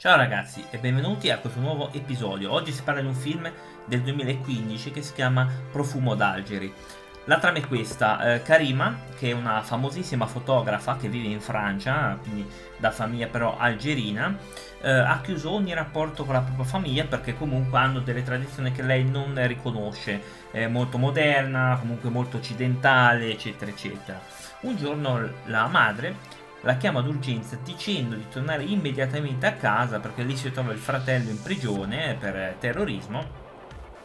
Ciao ragazzi e benvenuti a questo nuovo episodio. Oggi si parla di un film del 2015 che si chiama Profumo d'Algeri. La trama è questa, eh, Karima, che è una famosissima fotografa che vive in Francia, quindi da famiglia però algerina, eh, ha chiuso ogni rapporto con la propria famiglia perché comunque hanno delle tradizioni che lei non riconosce, è molto moderna, comunque molto occidentale, eccetera, eccetera. Un giorno la madre la chiama d'urgenza dicendo di tornare immediatamente a casa perché lì si trova il fratello in prigione per terrorismo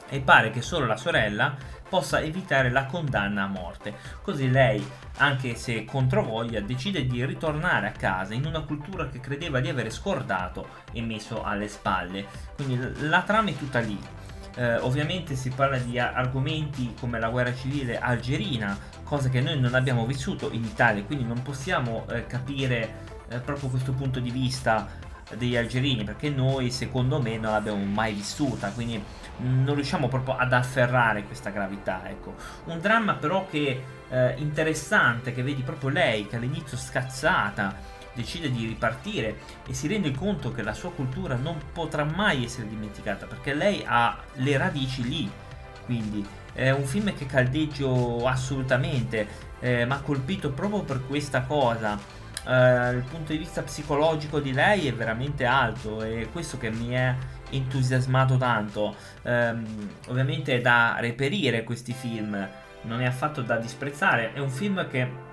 e pare che solo la sorella possa evitare la condanna a morte. Così lei, anche se controvoglia, decide di ritornare a casa in una cultura che credeva di avere scordato e messo alle spalle. Quindi la trama è tutta lì. Eh, ovviamente si parla di argomenti come la guerra civile algerina, cosa che noi non abbiamo vissuto in Italia, quindi non possiamo eh, capire eh, proprio questo punto di vista degli algerini, perché noi secondo me non l'abbiamo mai vissuta, quindi non riusciamo proprio ad afferrare questa gravità. Ecco. Un dramma però che eh, interessante, che vedi proprio lei che all'inizio scazzata decide di ripartire e si rende conto che la sua cultura non potrà mai essere dimenticata perché lei ha le radici lì. Quindi è un film che caldeggio assolutamente, eh, mi ha colpito proprio per questa cosa. Uh, il punto di vista psicologico di lei è veramente alto e questo che mi è entusiasmato tanto. Um, ovviamente è da reperire questi film, non è affatto da disprezzare. È un film che eh,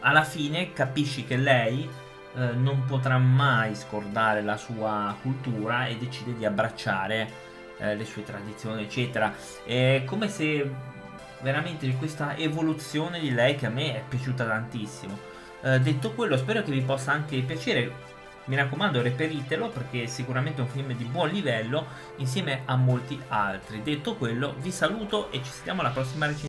alla fine capisci che lei eh, non potrà mai scordare la sua cultura e decide di abbracciare eh, le sue tradizioni, eccetera. È come se veramente questa evoluzione di lei che a me è piaciuta tantissimo. Eh, detto quello, spero che vi possa anche piacere. Mi raccomando, reperitelo perché è sicuramente un film di buon livello insieme a molti altri. Detto quello, vi saluto e ci vediamo alla prossima recensione.